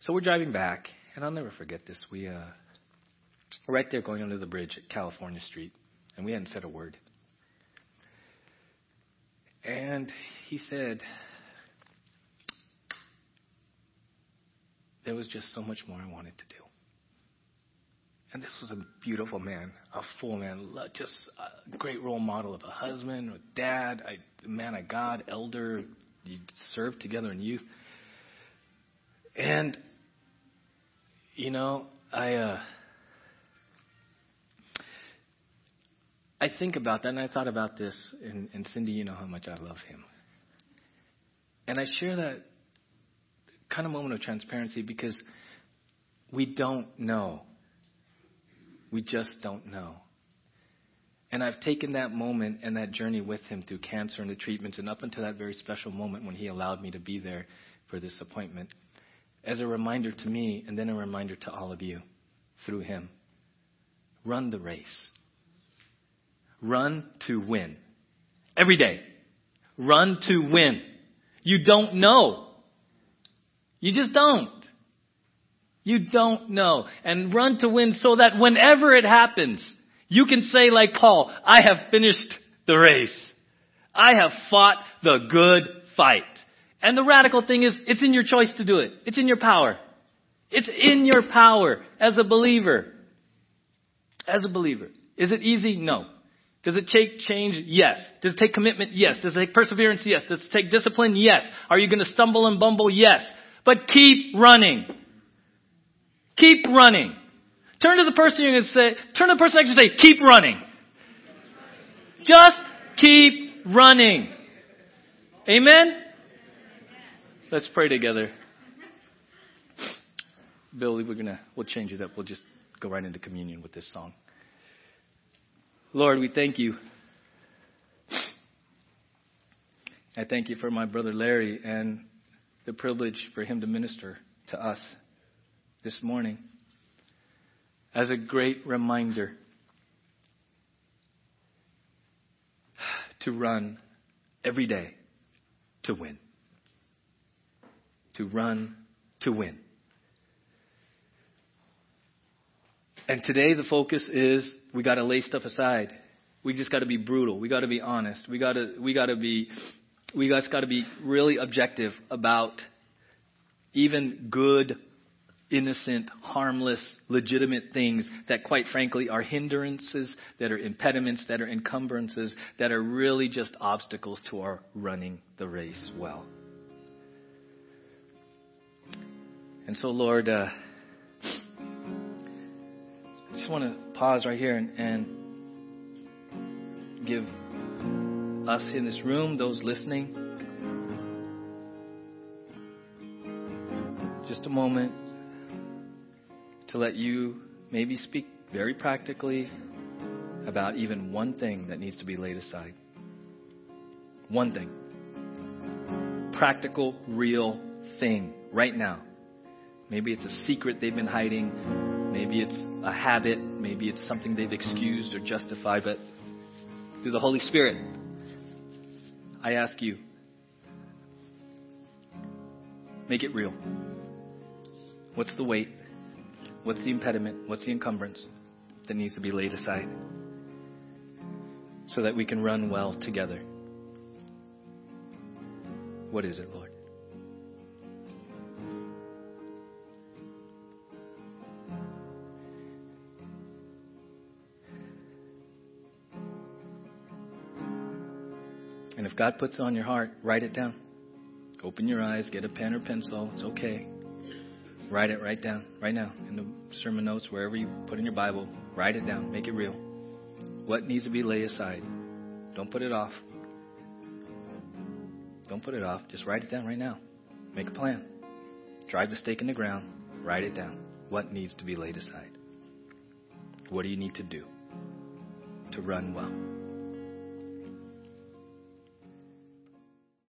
so we're driving back, and I'll never forget this. We uh, were right there going under the bridge at California Street, and we hadn't said a word. And he said, there was just so much more I wanted to do. And this was a beautiful man, a full man, just a great role model of a husband, a dad, a man of God, elder. You served together in youth. And, you know, I, uh, I think about that, and I thought about this, and, and Cindy, you know how much I love him. And I share that kind of moment of transparency because We don't know. We just don't know. And I've taken that moment and that journey with him through cancer and the treatments, and up until that very special moment when he allowed me to be there for this appointment, as a reminder to me and then a reminder to all of you through him. Run the race. Run to win. Every day. Run to win. You don't know. You just don't. You don't know. And run to win so that whenever it happens, you can say like Paul, I have finished the race. I have fought the good fight. And the radical thing is, it's in your choice to do it. It's in your power. It's in your power as a believer. As a believer. Is it easy? No. Does it take change? Yes. Does it take commitment? Yes. Does it take perseverance? Yes. Does it take discipline? Yes. Are you going to stumble and bumble? Yes. But keep running. Keep running. Turn to the person you're going to say, turn to the person next to you and say, keep running. Just keep running. Amen? Let's pray together. Billy, we're gonna we'll change it up. We'll just go right into communion with this song. Lord, we thank you. I thank you for my brother Larry and the privilege for him to minister to us this morning as a great reminder to run every day to win. To run to win. And today the focus is we got to lay stuff aside. We just got to be brutal. We got to be honest. We got to we got to be we guys got to be really objective about even good, innocent, harmless, legitimate things that quite frankly are hindrances, that are impediments, that are encumbrances, that are really just obstacles to our running the race well. And so, Lord, uh, I just want to pause right here and, and give us in this room, those listening, just a moment to let you maybe speak very practically about even one thing that needs to be laid aside. One thing. Practical, real thing right now. Maybe it's a secret they've been hiding. Maybe it's a habit. Maybe it's something they've excused or justified. But through the Holy Spirit, I ask you, make it real. What's the weight? What's the impediment? What's the encumbrance that needs to be laid aside so that we can run well together? What is it, Lord? And if God puts it on your heart, write it down. Open your eyes, get a pen or pencil. It's okay. Write it right down, right now, in the sermon notes, wherever you put in your Bible. Write it down. Make it real. What needs to be laid aside? Don't put it off. Don't put it off. Just write it down right now. Make a plan. Drive the stake in the ground. Write it down. What needs to be laid aside? What do you need to do to run well?